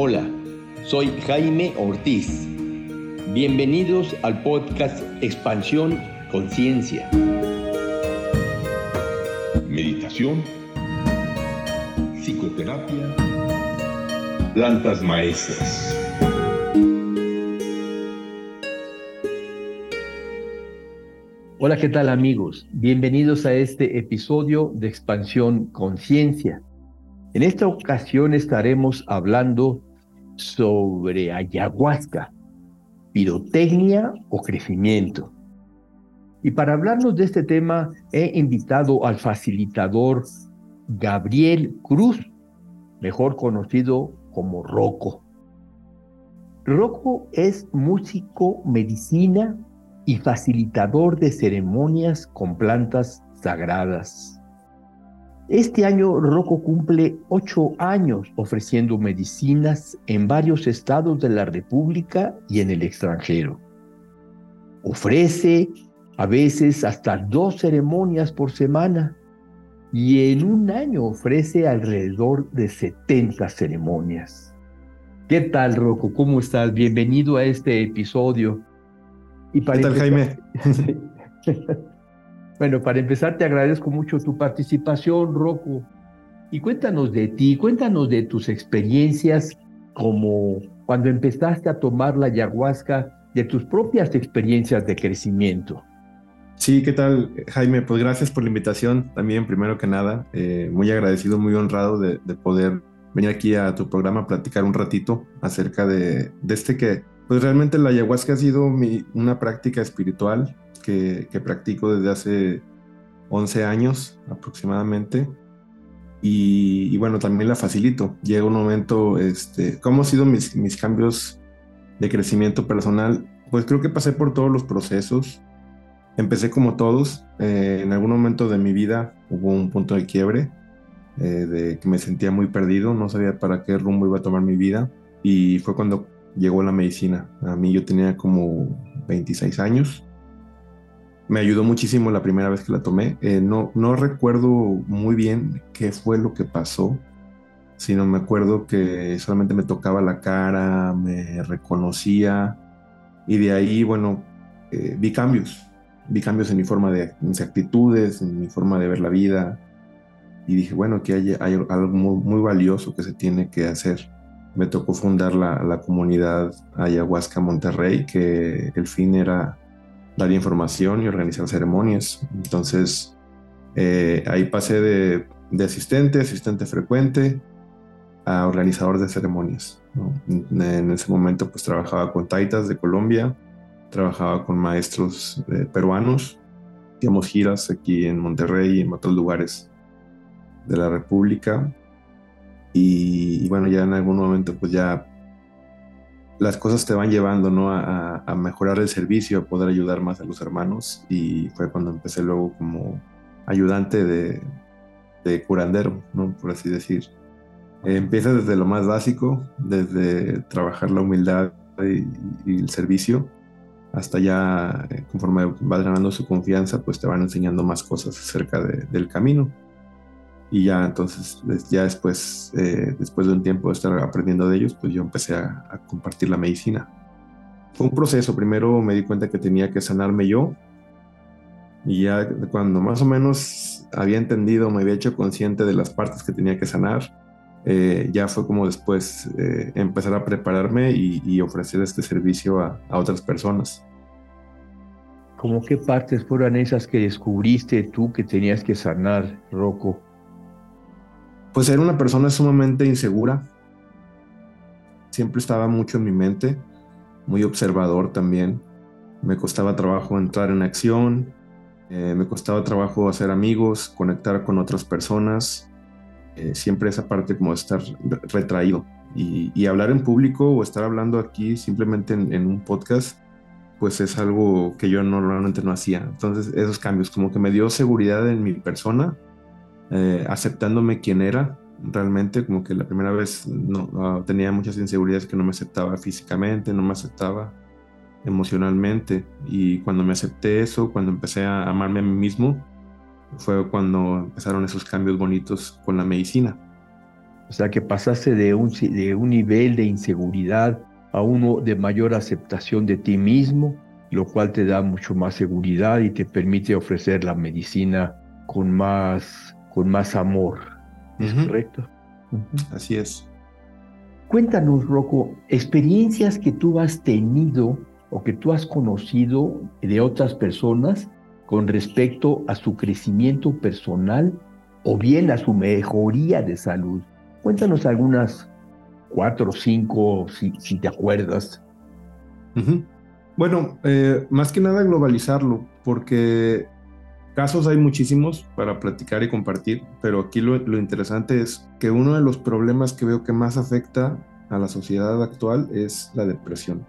Hola, soy Jaime Ortiz. Bienvenidos al podcast Expansión Conciencia. Meditación, psicoterapia, plantas maestras. Hola, ¿qué tal amigos? Bienvenidos a este episodio de Expansión Conciencia. En esta ocasión estaremos hablando sobre ayahuasca, pirotecnia o crecimiento. Y para hablarnos de este tema he invitado al facilitador Gabriel Cruz, mejor conocido como Rocco. Rocco es músico, medicina y facilitador de ceremonias con plantas sagradas. Este año Rocco cumple ocho años ofreciendo medicinas en varios estados de la República y en el extranjero. Ofrece a veces hasta dos ceremonias por semana y en un año ofrece alrededor de 70 ceremonias. ¿Qué tal, Rocco? ¿Cómo estás? Bienvenido a este episodio. ¿Qué tal, Jaime? bueno, para empezar, te agradezco mucho tu participación, Rocco. Y cuéntanos de ti, cuéntanos de tus experiencias como cuando empezaste a tomar la ayahuasca, de tus propias experiencias de crecimiento. Sí, ¿qué tal, Jaime? Pues gracias por la invitación también, primero que nada. Eh, muy agradecido, muy honrado de, poder venir aquí a tu programa a platicar un ratito acerca de, este que pues realmente la ayahuasca ha sido una práctica espiritual que, practico desde hace 11 años aproximadamente. Y, bueno, también la facilito. Llega un momento, este, ¿cómo han sido mis, mis cambios de crecimiento personal? Pues creo que pasé por todos los procesos. Empecé como todos. Eh, en algún momento de mi vida hubo un punto de quiebre, eh, de que me sentía muy perdido, no sabía para qué rumbo iba a tomar mi vida. Y fue cuando llegó la medicina. A mí yo tenía como 26 años. Me ayudó muchísimo la primera vez que la tomé. Eh, no, no recuerdo muy bien qué fue lo que pasó, sino me acuerdo que solamente me tocaba la cara, me reconocía y de ahí, bueno, eh, vi cambios. Vi cambios en mi forma de, mis actitudes, en mi forma de ver la vida. Y dije, bueno, aquí hay, algo muy valioso que se tiene que hacer me tocó fundar la, comunidad Ayahuasca Monterrey, que el fin era dar información y organizar ceremonias. Entonces, eh, ahí pasé de, asistente, asistente frecuente, a organizador de ceremonias. En ese momento, pues trabajaba con taitas de Colombia, trabajaba con maestros eh, peruanos, hacíamos giras aquí en Monterrey y en otros lugares de la República y, bueno, ya en algún momento pues ya las cosas te van llevando, ¿no? A, mejorar el servicio, a poder ayudar más a los hermanos y fue cuando empecé luego como ayudante de, curandero, ¿no? Por así decir. empieza desde lo más básico, desde trabajar la humildad y, el servicio, hasta ya eh, conforme vas ganando su confianza, pues te van enseñando más cosas acerca del camino y ya entonces ya después eh, después de un tiempo de estar aprendiendo de ellos pues yo empecé a, compartir la medicina fue un proceso primero me di cuenta que tenía que sanarme yo y ya cuando más o menos había entendido me había hecho consciente de las partes que tenía que sanar eh, ya fue como después eh, empezar a prepararme y, ofrecer este servicio a, a otras personas ¿Cómo qué partes fueron esas que descubriste tú que tenías que sanar, Rocco? Pues era una persona sumamente insegura. Siempre estaba mucho en mi mente, muy observador también. Me costaba trabajo entrar en acción, eh, me costaba trabajo hacer amigos, conectar con otras personas. Eh, siempre esa parte como estar retraído. Y, hablar en público o estar hablando aquí simplemente en, en un podcast, pues es algo que yo normalmente no hacía. Entonces esos cambios como que me dio seguridad en mi persona eh, aceptándome quien era realmente, como que la primera vez no, tenía muchas inseguridades que no me aceptaba físicamente, no me aceptaba emocionalmente y cuando me acepté eso, cuando empecé a amarme a mí mismo, fue cuando empezaron esos cambios bonitos con la medicina. O sea, que pasaste de un, de un nivel de inseguridad a uno de mayor aceptación de ti mismo, lo cual te da mucho más seguridad y te permite ofrecer la medicina con más, con más amor. ¿Es correcto? Así es. Cuéntanos, Rocco, experiencias que tú has tenido o que tú has conocido de otras personas con respecto a su crecimiento personal o bien a su mejoría de salud. Cuéntanos algunas cuatro o cinco, si, si te acuerdas. Bueno, eh, más que nada globalizarlo, porque casos hay muchísimos para platicar y compartir, pero aquí lo, lo, interesante es que uno de los problemas que veo que más afecta a la sociedad actual es la depresión.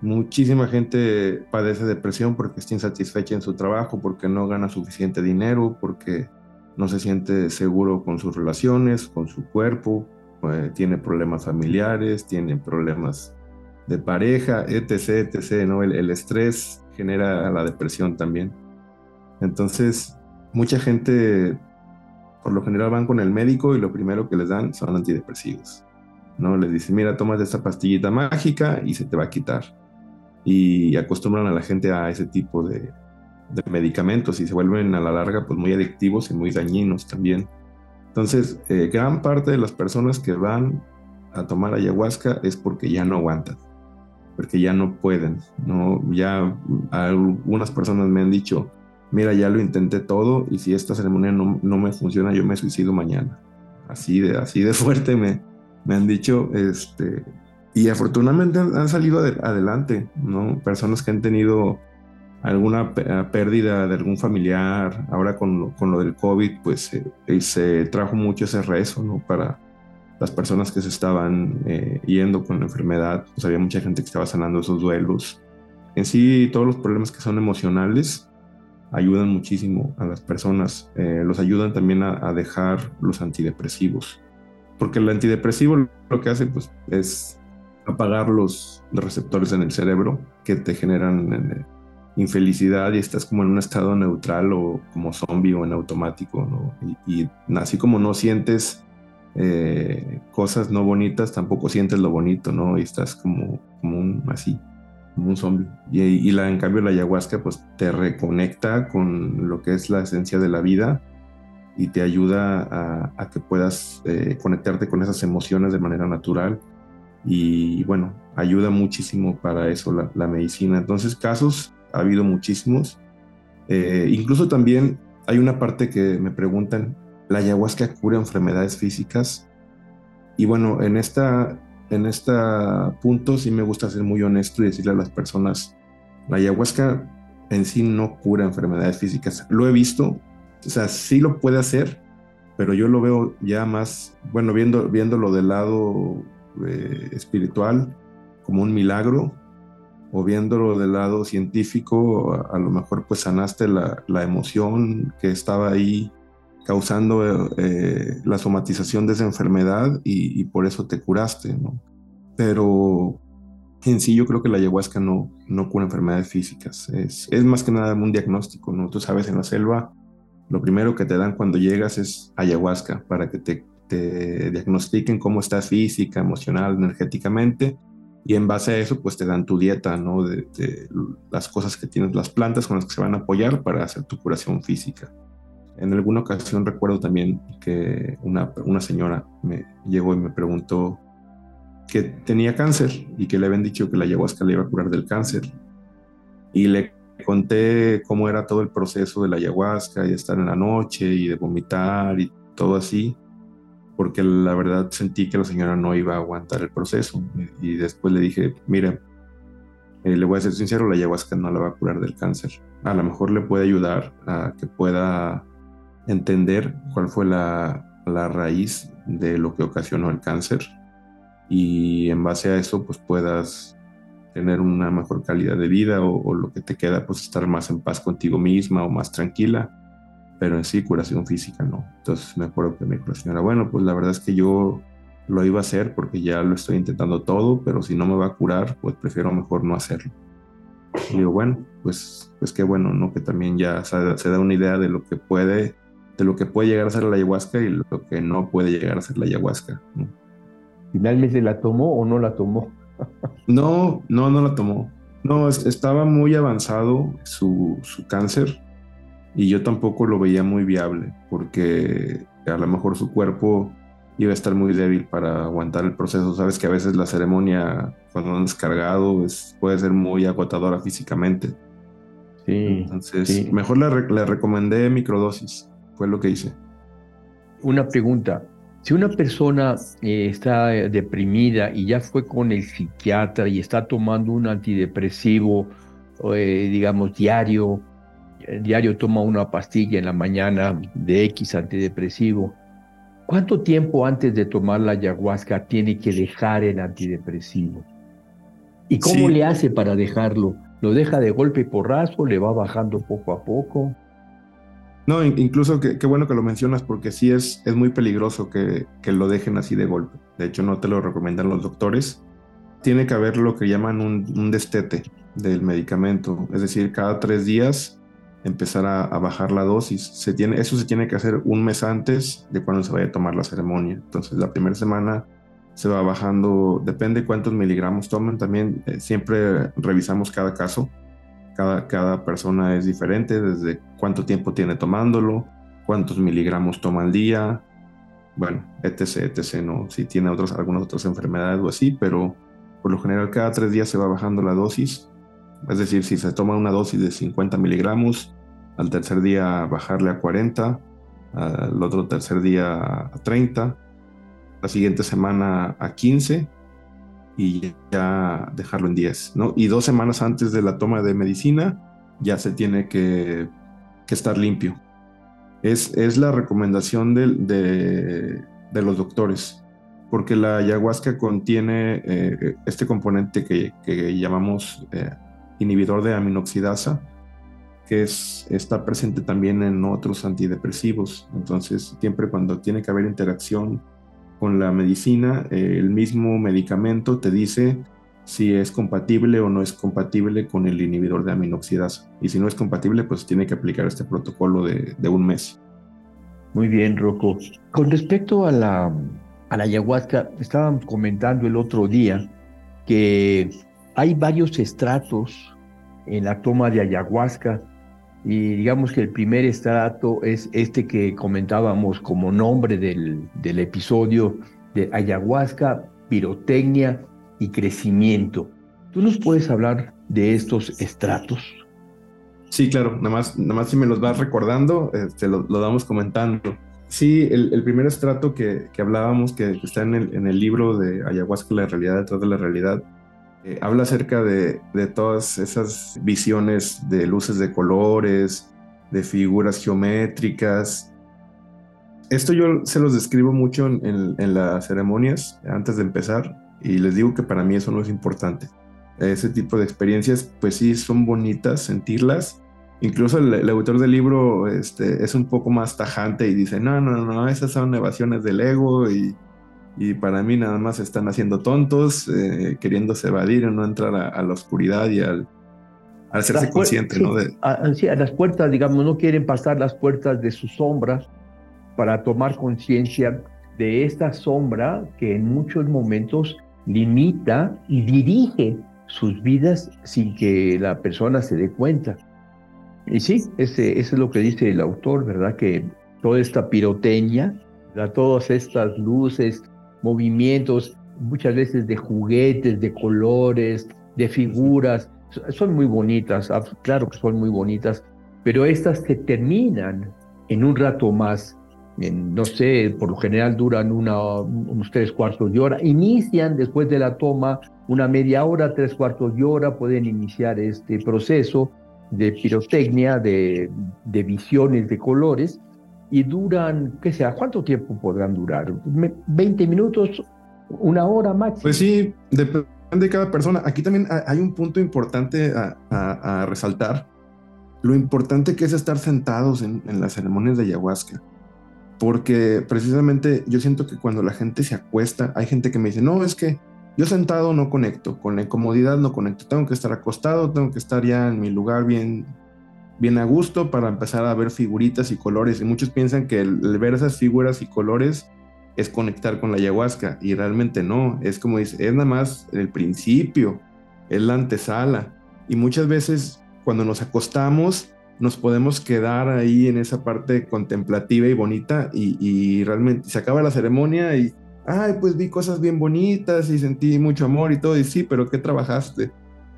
Muchísima gente padece depresión porque está insatisfecha en su trabajo, porque no gana suficiente dinero, porque no se siente seguro con sus relaciones, con su cuerpo, eh, tiene problemas familiares, tiene problemas de pareja, etc., etc., ¿no? El, el, estrés genera la depresión también. Entonces, mucha gente, por lo general, van con el médico y lo primero que les dan son antidepresivos, ¿no? Les dicen, mira, tomas esta pastillita mágica y se te va a quitar. Y acostumbran a la gente a ese tipo de, medicamentos y se vuelven a la larga pues muy adictivos y muy dañinos también. Entonces, eh, gran parte de las personas que van a tomar ayahuasca es porque ya no aguantan, porque ya no pueden, ¿no? Ya algunas personas me han dicho, mira, ya lo intenté todo y si esta ceremonia no, no me funciona, yo me suicido mañana. Así de, así de fuerte me, me han dicho, este, y afortunadamente han, salido adelante, ¿no? Personas que han tenido alguna eh, pérdida de algún familiar, ahora con lo, con lo del COVID, pues eh, se trajo mucho ese rezo, ¿no? Para las personas que se estaban eh, yendo con la enfermedad, pues había mucha gente que estaba sanando esos duelos. En sí, todos los problemas que son emocionales ayudan muchísimo a las personas, los ayudan también a, dejar los antidepresivos, porque el antidepresivo lo que hace pues, es apagar los, receptores en el cerebro que te generan infelicidad y estás como en un estado neutral o como zombie o en automático. Y, así como no sientes eh, cosas no bonitas, tampoco sientes lo bonito, ¿no? Y estás como, como un, así, como un zombie. Y, la, en cambio la ayahuasca pues te reconecta con lo que es la esencia de la vida y te ayuda a, que puedas eh, conectarte con esas emociones de manera natural. Y bueno, ayuda muchísimo para eso la, la medicina. Entonces, casos ha habido muchísimos. Eh, incluso también hay una parte que me preguntan, ¿la ayahuasca cura enfermedades físicas? Y bueno, en esta, en esta punto sí me gusta ser muy honesto y decirle a las personas, la ayahuasca en sí no cura enfermedades físicas. Lo he visto, o sea, sí lo puede hacer, pero yo lo veo ya más, bueno, viendo, viéndolo del lado eh, espiritual como un milagro o viéndolo del lado científico, a, lo mejor pues sanaste la, la, emoción que estaba ahí causando eh, la somatización de esa enfermedad y, por eso te curaste. Pero en sí yo creo que la ayahuasca no, no cura enfermedades físicas, es, es más que nada un diagnóstico, ¿no? Tú sabes, en la selva lo primero que te dan cuando llegas es ayahuasca para que te, te diagnostiquen cómo estás física, emocional, energéticamente y en base a eso pues te dan tu dieta, ¿no? De, las cosas que tienes, las plantas con las que se van a apoyar para hacer tu curación física. En alguna ocasión recuerdo también que una, una señora me llegó y me preguntó que tenía cáncer y que le habían dicho que la ayahuasca le iba a curar del cáncer. Y le conté cómo era todo el proceso de la ayahuasca y de estar en la noche y de vomitar y todo así porque la verdad sentí que la señora no iba a aguantar el proceso. Y después le dije, mira, eh, le voy a ser sincero, la ayahuasca no la va a curar del cáncer. A lo mejor le puede ayudar a que pueda entender cuál fue la, la raíz de lo que ocasionó el cáncer y en base a eso pues puedas tener una mejor calidad de vida o, o, lo que te queda pues estar más en paz contigo misma o más tranquila pero en sí curación física no. Entonces me acuerdo que me dijo la señora, bueno, pues la verdad es que yo lo iba a hacer porque ya lo estoy intentando todo, pero si no me va a curar, pues prefiero mejor no hacerlo. Y digo, bueno, pues, pues qué bueno, ¿no? Que también ya se, da una idea de lo que puede de lo que puede llegar a ser la ayahuasca y lo que no puede llegar a ser la ayahuasca. ¿Finalmente la tomó o no la tomó? no, no, no la tomó. No, estaba muy avanzado su, su cáncer y yo tampoco lo veía muy viable porque a lo mejor su cuerpo iba a estar muy débil para aguantar el proceso. Sabes que a veces la ceremonia, cuando han descargado, es, puede ser muy agotadora físicamente. Sí. Entonces, mejor le, recomendé microdosis, fue lo que hice. Una pregunta. Si una persona eh, está deprimida y ya fue con el psiquiatra y está tomando un antidepresivo, eh, digamos, diario, diario toma una pastilla en la mañana de X antidepresivo, ¿cuánto tiempo antes de tomar la ayahuasca tiene que dejar el antidepresivo? ¿Y cómo le hace para dejarlo? ¿Lo deja de golpe y porrazo? ¿Le va bajando poco a poco? No, incluso qué bueno que lo mencionas porque sí es, es muy peligroso que, que, lo dejen así de golpe. De hecho, no te lo recomiendan los doctores. Tiene que haber lo que llaman un, un destete del medicamento. Es decir, cada tres días empezar a, bajar la dosis. Se tiene, eso se tiene que hacer un mes antes de cuando se vaya a tomar la ceremonia. Entonces la primera semana se va bajando, depende cuántos miligramos tomen. También eh, siempre revisamos cada caso. Cada, cada persona es diferente, desde cuánto tiempo tiene tomándolo, cuántos miligramos toma al día, bueno, etc, etc, ¿no? Si tiene otras, algunas otras enfermedades o así, pero por lo general cada tres días se va bajando la dosis es decir, si se toma una dosis de 50 miligramos, al tercer día bajarle a 40, al otro tercer día a 30, la siguiente semana a 15 y ya dejarlo en 10, ¿no? Y dos semanas antes de la toma de medicina ya se tiene que, estar limpio. Es, es la recomendación de, los doctores, porque la ayahuasca contiene eh, este componente que, llamamos eh, inhibidor de aminoxidasa, que es, está presente también en otros antidepresivos. Entonces, siempre cuando tiene que haber interacción con la medicina, eh, el mismo medicamento te dice si es compatible o no es compatible con el inhibidor de aminoxidasa. Y si no es compatible, pues tiene que aplicar este protocolo de, un mes. Muy bien, Rocco. Con respecto a la, a la ayahuasca, estábamos comentando el otro día que hay varios estratos en la toma de ayahuasca y digamos que el primer estrato es este que comentábamos como nombre del, del episodio de ayahuasca, pirotecnia y crecimiento. ¿Tú nos puedes hablar de estos estratos? Sí, claro, nada más, nada más si me los vas recordando, este, lo, lo damos comentando. Sí, el, primer estrato que, que hablábamos, que, está en el, en el libro de Ayahuasca, la realidad detrás de la realidad, eh, habla acerca de, todas esas visiones de luces de colores, de figuras geométricas. Esto yo se los describo mucho en, las ceremonias antes de empezar y les digo que para mí eso no es importante. Ese tipo de experiencias, pues sí, son bonitas sentirlas. Incluso el, autor del libro este, es un poco más tajante y dice, no, no, no, esas son evasiones del ego y y para mí nada más están haciendo tontos, eh, queriéndose evadir o no entrar a, la oscuridad y al, hacerse consciente, ¿no? De... A, sí, a las puertas, digamos, no quieren pasar las puertas de su sombra para tomar conciencia de esta sombra que en muchos momentos limita y dirige sus vidas sin que la persona se dé cuenta. Y sí, ese, es lo que dice el autor, ¿verdad? Que toda esta piroteña, todas estas luces, movimientos, muchas veces de juguetes, de colores, de figuras. Son muy bonitas, ah, claro que son muy bonitas, pero estas se terminan en un rato más. no sé, por lo general duran unos tres cuartos de hora. Inician después de la toma una media hora, tres cuartos de hora, pueden iniciar este proceso de pirotecnia, de, de visiones de colores, y duran, ¿qué sea? ¿Cuánto tiempo podrán durar? ¿20 minutos? ¿Una hora máximo? Pues sí, depende de cada persona. Aquí también hay un punto importante a, resaltar. Lo importante que es estar sentados en, en las ceremonias de ayahuasca. Porque precisamente yo siento que cuando la gente se acuesta, hay gente que me dice, no, es que yo sentado no conecto, con la incomodidad no conecto, tengo que estar acostado, tengo que estar ya en mi lugar bien bien a gusto para empezar a ver figuritas y colores. Y muchos piensan que ver esas figuras y colores es conectar con la ayahuasca y realmente no, es como dice, es nada más el principio, es la antesala. Y muchas veces cuando nos acostamos nos podemos quedar ahí en esa parte contemplativa y bonita y, y realmente se acaba la ceremonia y, ay, pues vi cosas bien bonitas y sentí mucho amor y todo, y sí, pero ¿qué trabajaste?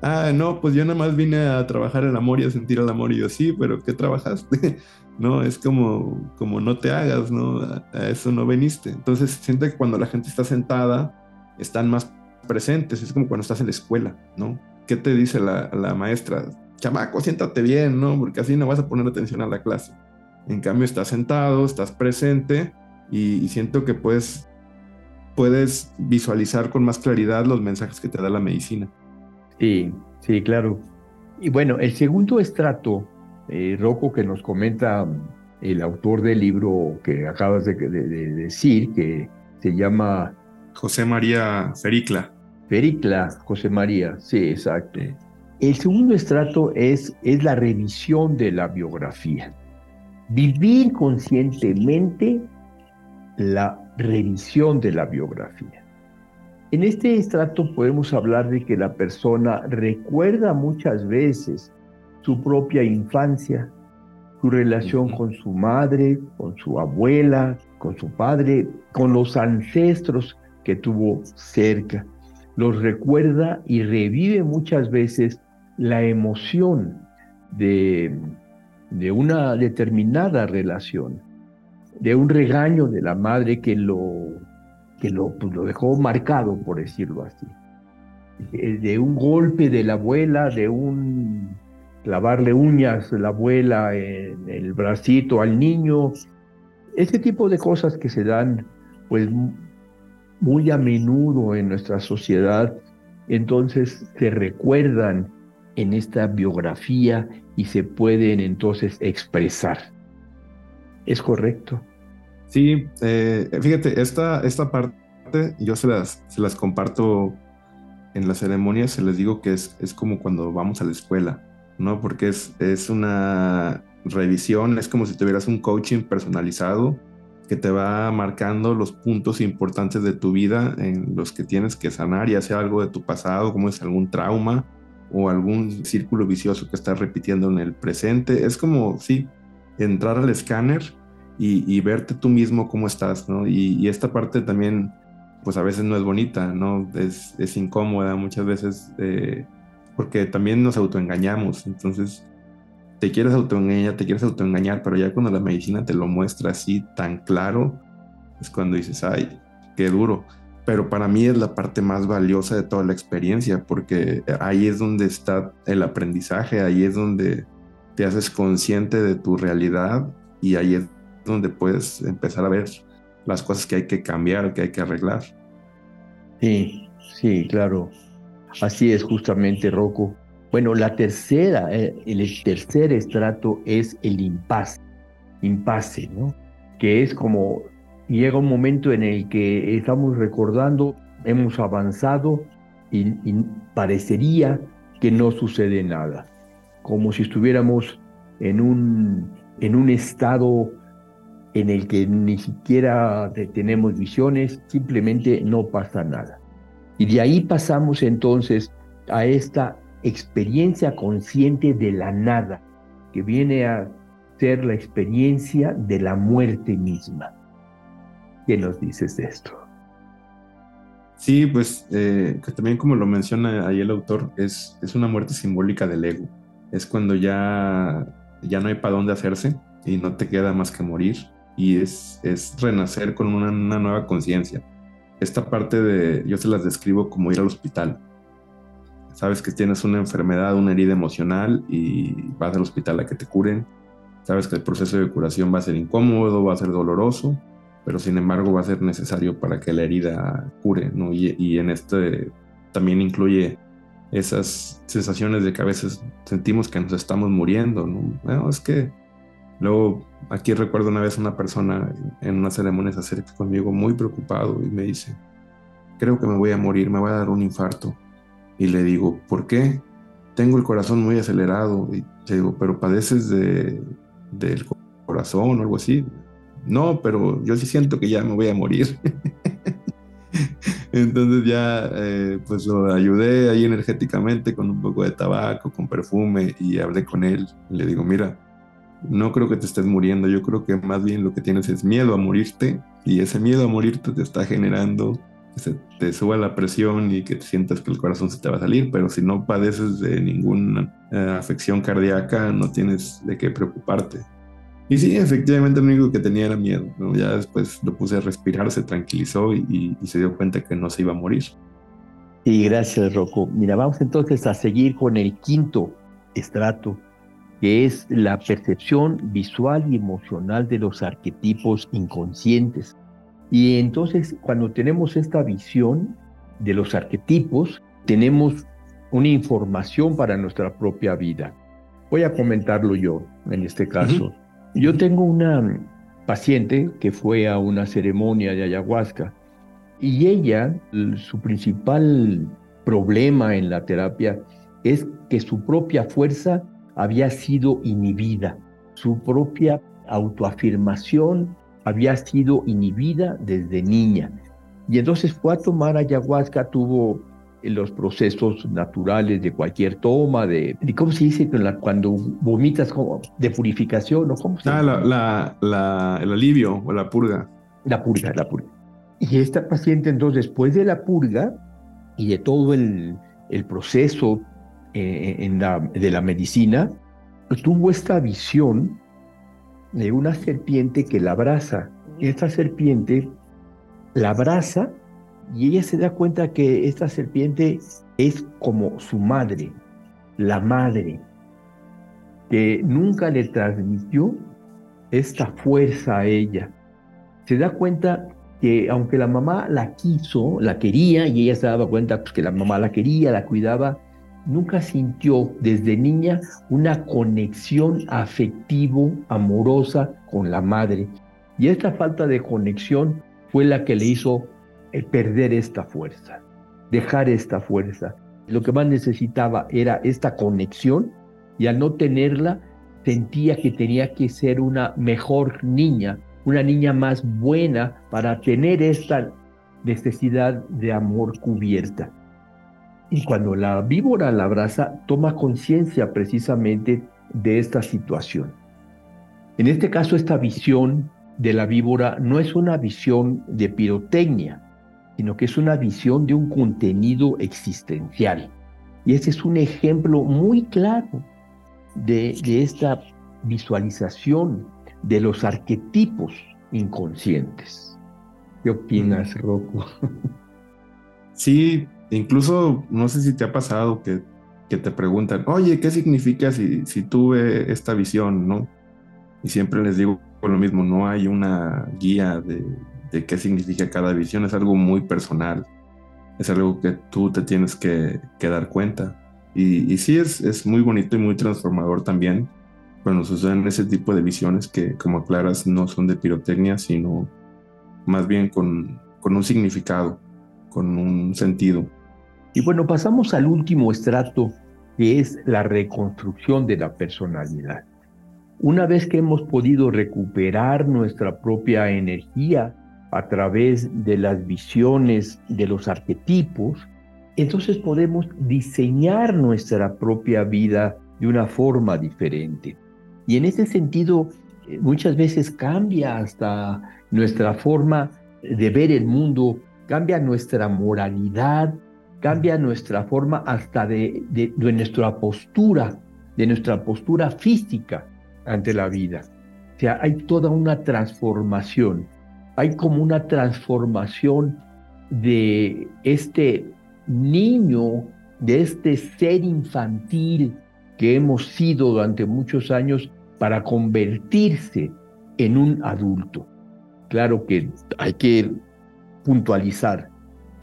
Ah, no, pues yo nada más vine a trabajar el amor y a sentir el amor. Y yo, sí, pero ¿qué trabajaste? no, es como, como no te hagas, ¿no? A, eso no veniste. Entonces, siente que cuando la gente está sentada, están más presentes. Es como cuando estás en la escuela, ¿no? ¿Qué te dice la, la maestra? Chamaco, siéntate bien, ¿no? Porque así no vas a poner atención a la clase. En cambio, estás sentado, estás presente y, y siento que puedes, puedes visualizar con más claridad los mensajes que te da la medicina. Sí, sí, claro. Y bueno, el segundo estrato, eh, Rocco, que nos comenta el autor del libro que acabas de, decir, que se llama... José María Fericla. Fericla, José María, sí, exacto. El segundo estrato es, es la revisión de la biografía. Vivir conscientemente la revisión de la biografía. En este estrato podemos hablar de que la persona recuerda muchas veces su propia infancia, su relación con su madre, con su abuela, con su padre, con los ancestros que tuvo cerca. Los recuerda y revive muchas veces la emoción de, de una determinada relación, de un regaño de la madre que lo que pues, lo, dejó marcado, por decirlo así. Eh, de un golpe de la abuela, de un clavarle uñas la abuela en el bracito al niño, ese tipo de cosas que se dan pues muy a menudo en nuestra sociedad, entonces se recuerdan en esta biografía y se pueden entonces expresar. ¿Es correcto? Sí, eh, fíjate, esta, esta parte yo se las, se las comparto en las ceremonias, se les digo que es, es como cuando vamos a la escuela, ¿no? Porque es, es una revisión, es como si tuvieras un coaching personalizado que te va marcando los puntos importantes de tu vida en los que tienes que sanar, ya sea algo de tu pasado, como es algún trauma o algún círculo vicioso que estás repitiendo en el presente. Es como, sí, entrar al escáner y, verte tú mismo cómo estás, ¿no? Y, esta parte también, pues a veces no es bonita, ¿no? Es, es incómoda muchas veces eh, porque también nos autoengañamos, entonces te quieres autoengañar, te quieres autoengañar, pero ya cuando la medicina te lo muestra así tan claro, es cuando dices, ay, qué duro. Pero para mí es la parte más valiosa de toda la experiencia, porque ahí es donde está el aprendizaje, ahí es donde te haces consciente de tu realidad y ahí es donde puedes empezar a ver las cosas que hay que cambiar, que hay que arreglar. Sí, sí, claro. Así es justamente, Rocco. Bueno, la tercera, eh, el tercer estrato es el impasse, impasse, ¿no? Que es como llega un momento en el que estamos recordando, hemos avanzado y, y parecería que no sucede nada, como si estuviéramos en un, en un estado en el que ni siquiera tenemos visiones, simplemente no pasa nada. Y de ahí pasamos entonces a esta experiencia consciente de la nada, que viene a ser la experiencia de la muerte misma. ¿Qué nos dices de esto? Sí, pues eh, que también como lo menciona ahí el autor, es, es una muerte simbólica del ego. Es cuando ya, ya no hay para dónde hacerse y no te queda más que morir y es, es renacer con una, nueva conciencia. Esta parte de, yo se las describo como ir al hospital. Sabes que tienes una enfermedad, una herida emocional y vas al hospital a que te curen. Sabes que el proceso de curación va a ser incómodo, va a ser doloroso, pero sin embargo va a ser necesario para que la herida cure, ¿no? Y, en este también incluye esas sensaciones de que a veces sentimos que nos estamos muriendo, ¿no? Es que Luego, aquí recuerdo una vez una persona en una ceremonia se acerca conmigo muy preocupado y me dice, creo que me voy a morir, me voy a dar un infarto. Y le digo, ¿por qué? tengo el corazón muy acelerado. Y digo, pero padeces de, del corazón o algo así. No, pero yo sí siento que ya me voy a morir. Entonces ya eh, pues lo ayudé ahí energéticamente con un poco de tabaco, con perfume y hablé con él. le digo, mira, no creo que te estés muriendo, yo creo que más bien lo que tienes es miedo a morirte y ese miedo a morirte te está generando que te suba la presión y que te sientas que el corazón se te va a salir, pero si no padeces de ninguna eh, afección cardíaca no tienes de qué preocuparte. Y sí, efectivamente lo único que tenía era miedo. Ya después lo puse a respirar, se tranquilizó y, se dio cuenta que no se iba a morir. Y gracias, Rocco. Mira, vamos entonces a seguir con el quinto estrato, que es la percepción visual y emocional de los arquetipos inconscientes. Y entonces, cuando tenemos esta visión de los arquetipos, tenemos una información para nuestra propia vida. Voy a comentarlo yo en este caso. Yo tengo una paciente que fue a una ceremonia de ayahuasca y ella, su principal problema en la terapia es que su propia fuerza había sido inhibida, su propia autoafirmación había sido inhibida desde niña. Y entonces fue a tomar ayahuasca, tuvo los procesos naturales de cualquier toma, de, ¿cómo se dice? Cuando vomitas, como de purificación, ¿o cómo se Ah, la, la, el alivio o la purga. La purga, la purga. Y esta paciente, entonces, después de la purga y de todo el, el proceso eh, de la medicina, tuvo esta visión de una serpiente que la abraza. Esta serpiente la abraza y ella se da cuenta que esta serpiente es como su madre, la madre, que nunca le transmitió esta fuerza a ella. Se da cuenta que aunque la mamá la quiso, la quería, y ella se daba cuenta pues, que la mamá la quería, la cuidaba, nunca sintió desde niña una conexión afectivo, amorosa con la madre. Y esta falta de conexión fue la que le hizo perder esta fuerza, dejar esta fuerza. Lo que más necesitaba era esta conexión y al no tenerla sentía que tenía que ser una mejor niña, una niña más buena para tener esta necesidad de amor cubierta. Y cuando la víbora la abraza, toma conciencia precisamente de esta situación. En este caso, esta visión de la víbora no es una visión de pirotecnia, sino que es una visión de un contenido existencial. Y ese es un ejemplo muy claro de, esta visualización de los arquetipos inconscientes. ¿Qué opinas, Rocco? Sí, incluso no sé si te ha pasado que, te preguntan, oye, ¿qué significa si, tuve esta visión? ¿no? Y siempre les digo lo mismo, no hay una guía de, qué significa cada visión, es algo muy personal, es algo que tú te tienes que, dar cuenta. Y, sí, es, muy bonito y muy transformador también cuando suceden ese tipo de visiones que, como aclaras, no son de pirotecnia, sino más bien con un significado, con un sentido. Y bueno, pasamos al último estrato, que es la reconstrucción de la personalidad. Una vez que hemos podido recuperar nuestra propia energía, a través de las visiones de los arquetipos, entonces podemos diseñar nuestra propia vida de una forma diferente. Y en ese sentido, eh, muchas veces cambia hasta nuestra forma de ver el mundo, cambia nuestra moralidad, cambia nuestra forma hasta de, de, nuestra postura, de nuestra postura física ante la vida. O sea, hay toda una transformación hay como una transformación de este niño, de este ser infantil que hemos sido durante muchos años para convertirse en un adulto. Claro que hay que puntualizar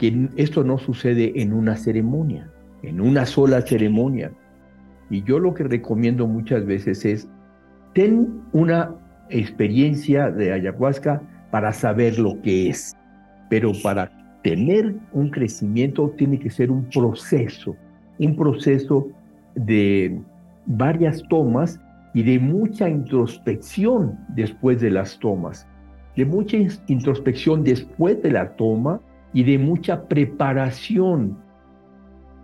que esto no sucede en una ceremonia, en una sola ceremonia. Y yo lo que recomiendo muchas veces es, ten una experiencia de ayahuasca para saber lo que es. Pero para tener un crecimiento tiene que ser un proceso, un proceso de varias tomas y de mucha introspección después de las tomas, de mucha introspección después de la toma y de mucha preparación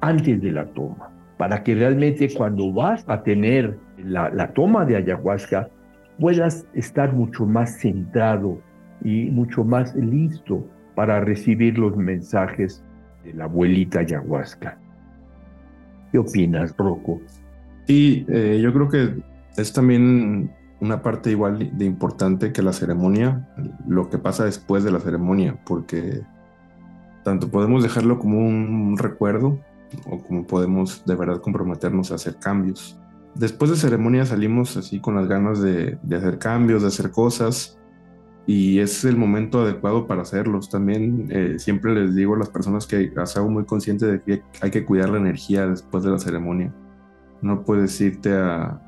antes de la toma, para que realmente cuando vas a tener la, toma de ayahuasca puedas estar mucho más centrado y mucho más listo para recibir los mensajes de la abuelita ayahuasca. ¿Qué opinas, Rocco? Sí, eh, yo creo que es también una parte igual de importante que la ceremonia, lo que pasa después de la ceremonia, porque tanto podemos dejarlo como un recuerdo o como podemos de verdad comprometernos a hacer cambios. Después de ceremonia salimos así con las ganas de, de hacer cambios, de hacer cosas, y es el momento adecuado para hacerlos. También eh, siempre les digo a las personas que hago muy consciente de que hay que cuidar la energía después de la ceremonia. No puedes irte a,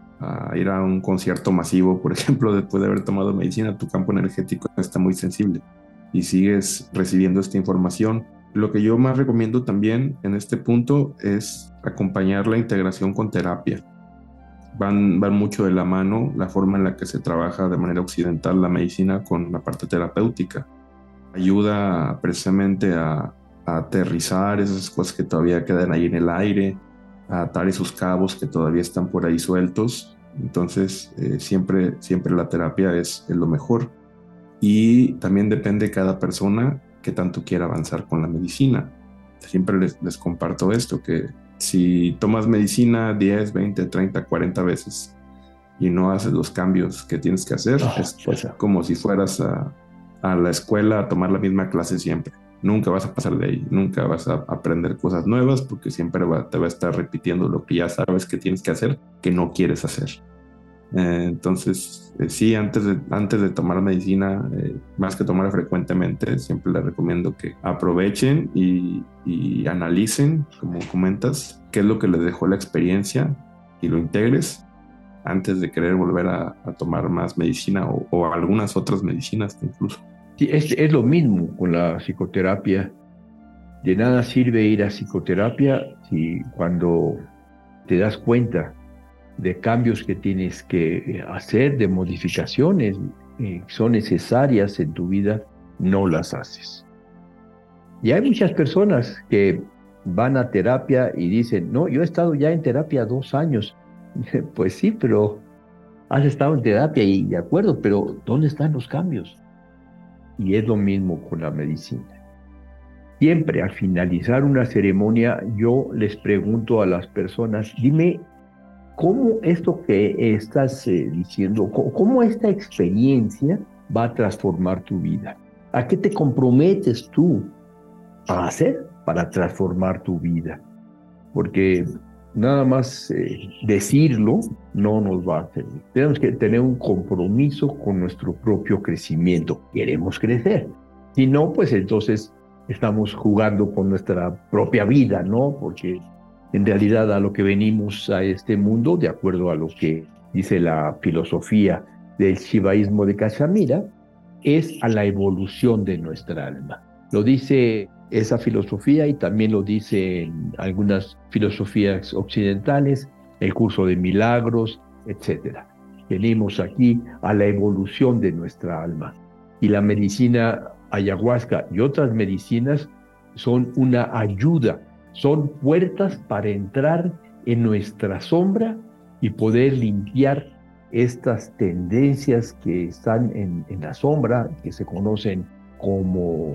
ir a un concierto masivo, por ejemplo, después de haber tomado medicina, tu campo energético está muy sensible y sigues recibiendo esta información. Lo que yo más recomiendo también en este punto es acompañar la integración con terapia van, van mucho de la mano la forma en la que se trabaja de manera occidental la medicina con la parte terapéutica. Ayuda precisamente a, aterrizar esas cosas que todavía quedan ahí en el aire, a atar esos cabos que todavía están por ahí sueltos. Entonces, eh, siempre, siempre la terapia es, lo mejor. Y también depende de cada persona que tanto quiera avanzar con la medicina. Siempre les, les comparto esto, que si tomas medicina 10, 20, 30, 40 veces y no haces los cambios que tienes que hacer, es pues, como si fueras a, la escuela a tomar la misma clase siempre. Nunca vas a pasar de ahí, nunca vas a aprender cosas nuevas porque siempre te va a estar repitiendo lo que ya sabes que tienes que hacer, que no quieres hacer. Eh, entonces, eh, sí, antes de, antes de tomar medicina, eh, más que tomar frecuentemente, siempre les recomiendo que aprovechen y, analicen, como comentas, qué es lo que les dejó la experiencia y lo integres antes de querer volver a, tomar más medicina o, algunas otras medicinas incluso. Sí, es, es lo mismo con la psicoterapia. De nada sirve ir a psicoterapia si cuando te das cuenta de cambios que tienes que eh, hacer, de modificaciones que son necesarias en tu vida, no las haces. Y hay muchas personas que van a terapia y dicen, no, yo he estado ya en terapia dos años. Pues sí, pero has estado en terapia y de acuerdo, pero ¿dónde están los cambios? Y es lo mismo con la medicina. Siempre al finalizar una ceremonia yo les pregunto a las personas, dime cómo esto que estás eh, diciendo, cómo esta experiencia va a transformar tu vida. ¿A qué te comprometes tú a hacer para transformar tu vida? Porque nada más eh, decirlo no nos va a hacer. Tenemos que tener un compromiso con nuestro propio crecimiento. Queremos crecer. Si no, pues entonces estamos jugando con nuestra propia vida, ¿no? Porque en realidad a lo que venimos a este mundo, de acuerdo a lo que dice la filosofía del shivaísmo de Cachamira, es a la evolución de nuestra alma. Lo dice esa filosofía y también lo dice en algunas filosofías occidentales, el curso de milagros, etc. Venimos aquí a la evolución de nuestra alma. Y la medicina ayahuasca y otras medicinas son una ayuda son puertas para entrar en nuestra sombra y poder limpiar estas tendencias que están en, la sombra, que se conocen como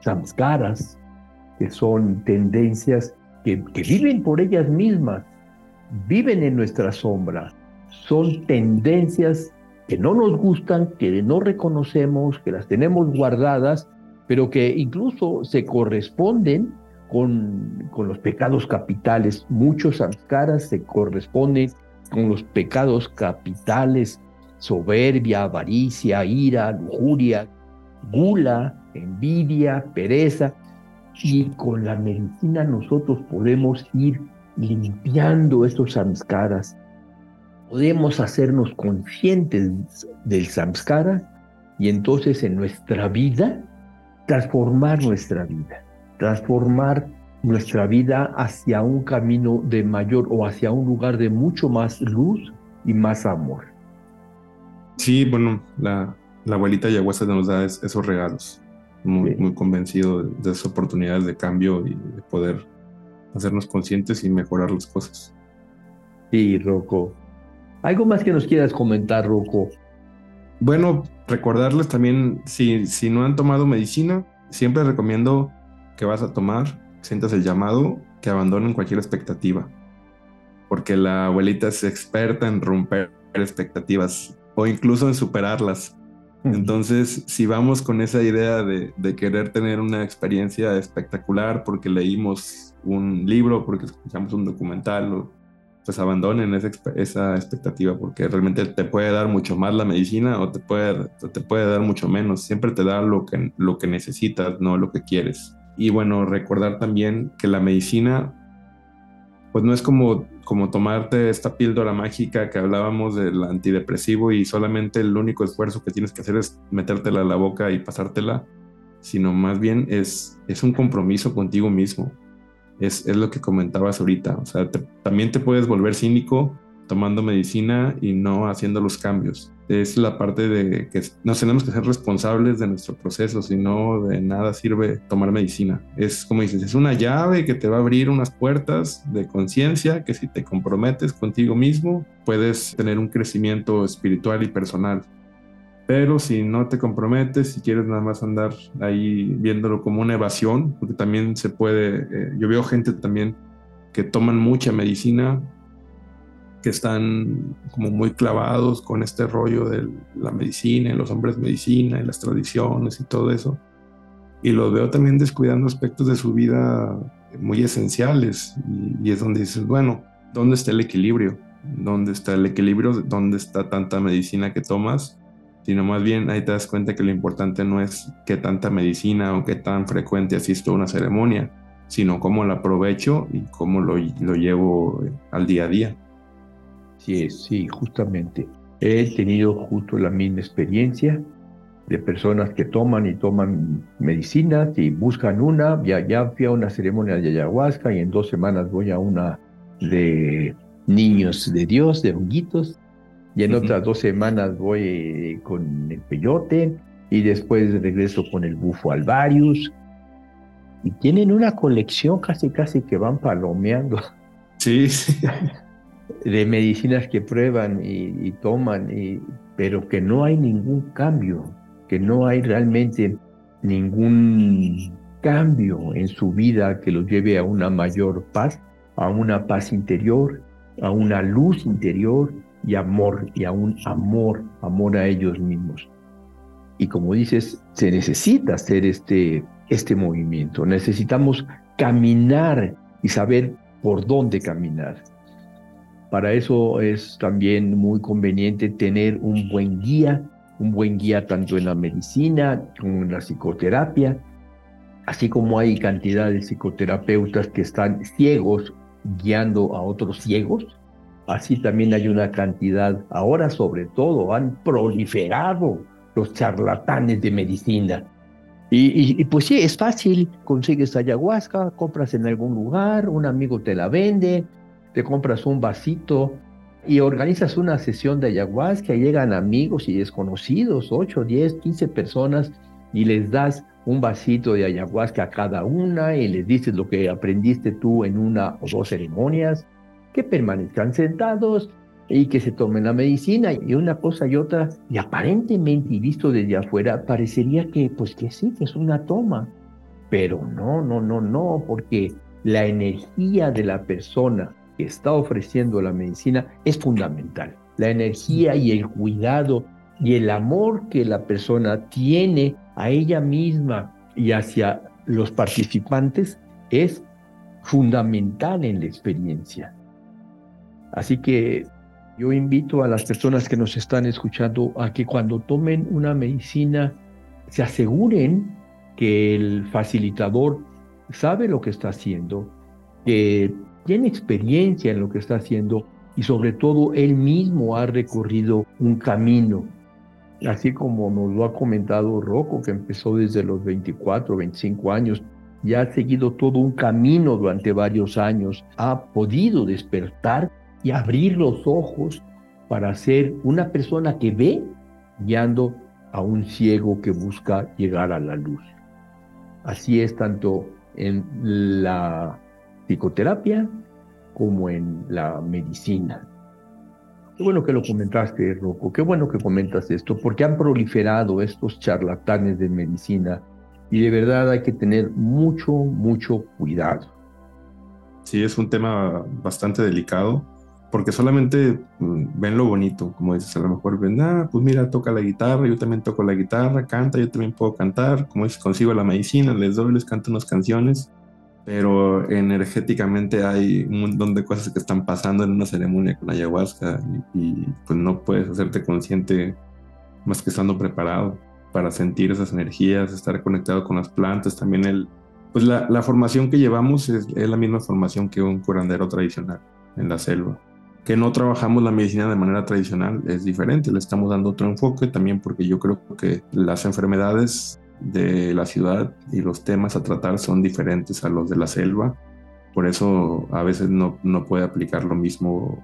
samskaras, que son tendencias que, que viven por ellas mismas, viven en nuestra sombra. Son tendencias que no nos gustan, que no reconocemos, que las tenemos guardadas, pero que incluso se corresponden con, con los pecados capitales. Muchos samskaras se corresponden con los pecados capitales, soberbia, avaricia, ira, lujuria, gula, envidia, pereza. Y con la medicina nosotros podemos ir limpiando estos samskaras. Podemos hacernos conscientes del samskara y entonces en nuestra vida transformar nuestra vida transformar nuestra vida hacia un camino de mayor o hacia un lugar de mucho más luz y más amor. Sí, bueno, la, la abuelita Yaguasa nos da esos regalos. Muy, muy convencido de, de esas oportunidades de cambio y de poder hacernos conscientes y mejorar las cosas. Sí, Rocco. ¿Algo más que nos quieras comentar, Rocco? Bueno, recordarles también, si, si no han tomado medicina, siempre recomiendo que vas a tomar, sientas el llamado, que abandonen cualquier expectativa. Porque la abuelita es experta en romper expectativas o incluso en superarlas. Entonces, si vamos con esa idea de, de, querer tener una experiencia espectacular porque leímos un libro, porque escuchamos un documental pues abandonen esa, esa, expectativa porque realmente te puede dar mucho más la medicina o te puede, te puede dar mucho menos. Siempre te da lo que, lo que necesitas, no lo que quieres. Y bueno, recordar también que la medicina, pues no es como, como tomarte esta píldora mágica que hablábamos del antidepresivo y solamente el único esfuerzo que tienes que hacer es metértela a la boca y pasártela, sino más bien es, es un compromiso contigo mismo es, lo que comentabas ahorita. O sea, también te puedes volver cínico tomando medicina y no haciendo los cambios. Es la parte de que nos tenemos que ser responsables de nuestro proceso, si no de nada sirve tomar medicina. Es como dices, es una llave que te va a abrir unas puertas de conciencia que si te comprometes contigo mismo, puedes tener un crecimiento espiritual y personal. Pero si no te comprometes, si quieres nada más andar ahí viéndolo como una evasión, porque también se puede, eh, yo veo gente también que toman mucha medicina, que están como muy clavados con este rollo de la medicina, los hombres medicina y las tradiciones y todo eso. Y los veo también descuidando aspectos de su vida muy esenciales. Y, y es donde dices, bueno, ¿dónde está el equilibrio? ¿Dónde está el equilibrio? ¿Dónde está tanta medicina que tomas? sino más bien ahí te das cuenta que lo importante no es qué tanta medicina o qué tan frecuente asisto a una ceremonia, sino cómo la aprovecho y cómo lo, lo llevo al día a día. Sí, sí, justamente. He tenido justo la misma experiencia de personas que toman y toman medicinas y buscan una. Ya, ya fui a una ceremonia de ayahuasca y en dos semanas voy a una de niños de Dios, de honguitos, y en otras dos semanas voy eh, con el peyote y después regreso con el bufo alvarius. Y tienen una colección casi casi que van palomeando. Sí, sí. De medicinas que prueban y, toman, y, pero que no hay ningún cambio, que no hay realmente ningún cambio en su vida que los lleve a una mayor paz, a una paz interior, a una luz interior, y amor, y a un amor, amor a ellos mismos. Y como dices, se necesita hacer este, este movimiento. Necesitamos caminar y saber por dónde caminar. Para eso es también muy conveniente tener un buen guía, un buen guía tanto en la medicina como en la psicoterapia, así como hay cantidad de psicoterapeutas que están ciegos guiando a otros ciegos, Así también hay una cantidad, ahora sobre todo, han proliferado los charlatanes de medicina. Y, pues sí, es fácil, consigues ayahuasca, compras en algún lugar, un amigo te la vende, te compras un vasito y organizas una sesión de ayahuasca, llegan amigos y desconocidos, 8, 10, 15 personas, y les das un vasito de ayahuasca a cada una y les dices lo que aprendiste tú en una o dos ceremonias que permanezcan sentados y que se tomen la medicina. Y una cosa y otra y aparentemente y visto desde afuera parecería que pues que sí que es una toma. Pero no no no no porque la energía de la persona que está ofreciendo la medicina es fundamental. La energía y el cuidado y el amor que la persona tiene a ella misma y hacia los participantes es fundamental en la experiencia. Así que yo invito a las personas que nos están escuchando a que cuando tomen una medicina se aseguren que el facilitador sabe lo que está haciendo, que tiene experiencia en lo que está haciendo y sobre todo él mismo ha recorrido un camino. Así como nos lo ha comentado Rocco, que empezó desde los 24, 25 años y ha seguido todo un camino durante varios años, ha podido despertar y abrir los ojos para ser una persona que ve guiando a un ciego que busca llegar a la luz. Así es tanto en la psicoterapia como en la medicina. Qué bueno que lo comentaste, Rocco, qué bueno que comentas esto, porque han proliferado estos charlatanes de medicina y de verdad hay que tener mucho, mucho cuidado. Sí, es un tema bastante delicado porque solamente mm, ven lo bonito, como dices, a lo mejor ven, ah, pues mira, toca la guitarra, yo también toco la guitarra, canta, yo también puedo cantar, como dices, consigo la medicina, les doy, les canto unas canciones, pero energéticamente hay un montón de cosas que están pasando en una ceremonia con ayahuasca y, y pues no puedes hacerte consciente más que estando preparado para sentir esas energías, estar conectado con las plantas, también el, pues la, la formación que llevamos es, es la misma formación que un curandero tradicional en la selva. Que no trabajamos la medicina de manera tradicional es diferente, le estamos dando otro enfoque también porque yo creo que las enfermedades de la ciudad y los temas a tratar son diferentes a los de la selva, por eso a veces no, no puede aplicar lo mismo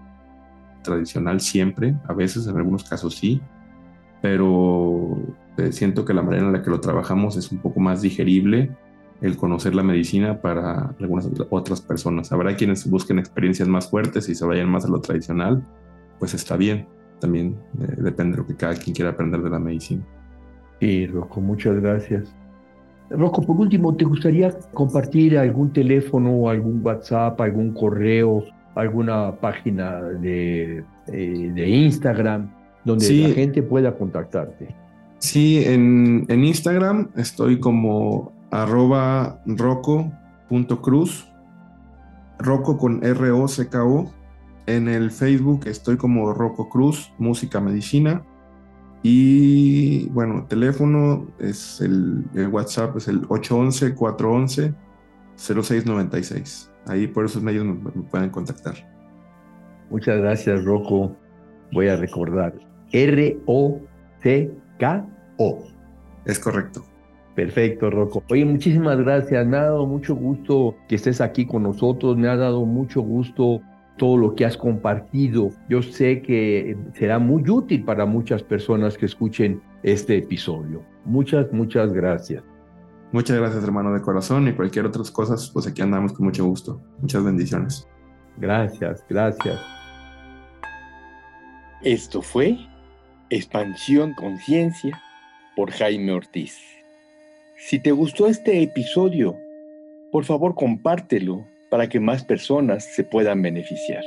tradicional siempre, a veces en algunos casos sí, pero eh, siento que la manera en la que lo trabajamos es un poco más digerible el conocer la medicina para algunas otras personas. Habrá quienes busquen experiencias más fuertes y se vayan más a lo tradicional, pues está bien. También eh, depende de lo que cada quien quiera aprender de la medicina. Sí, Rocco, muchas gracias. Rocco, por último, ¿te gustaría compartir algún teléfono, algún WhatsApp, algún correo, alguna página de, eh, de Instagram donde la gente pueda contactarte? Sí, en, en Instagram estoy como arroba roco.cruz, roco con R-O-C-K-O. En el Facebook estoy como Roco Cruz, Música Medicina. Y bueno, teléfono es el, WhatsApp es el 811-411-0696. Ahí por esos medios me, me pueden contactar. Muchas gracias, Rocco. Voy a recordar. R-O-C-K-O. Es correcto. Perfecto, Rocco. Oye, muchísimas gracias. Me ha dado mucho gusto que estés aquí con nosotros. Me ha dado mucho gusto todo lo que has compartido. Yo sé que será muy útil para muchas personas que escuchen este episodio. Muchas, muchas gracias. Muchas gracias, hermano de corazón. Y cualquier otras cosas, pues aquí andamos con mucho gusto. Muchas bendiciones. Gracias, gracias. Esto fue Expansión Conciencia por Jaime Ortiz. Si te gustó este episodio, por favor compártelo para que más personas se puedan beneficiar.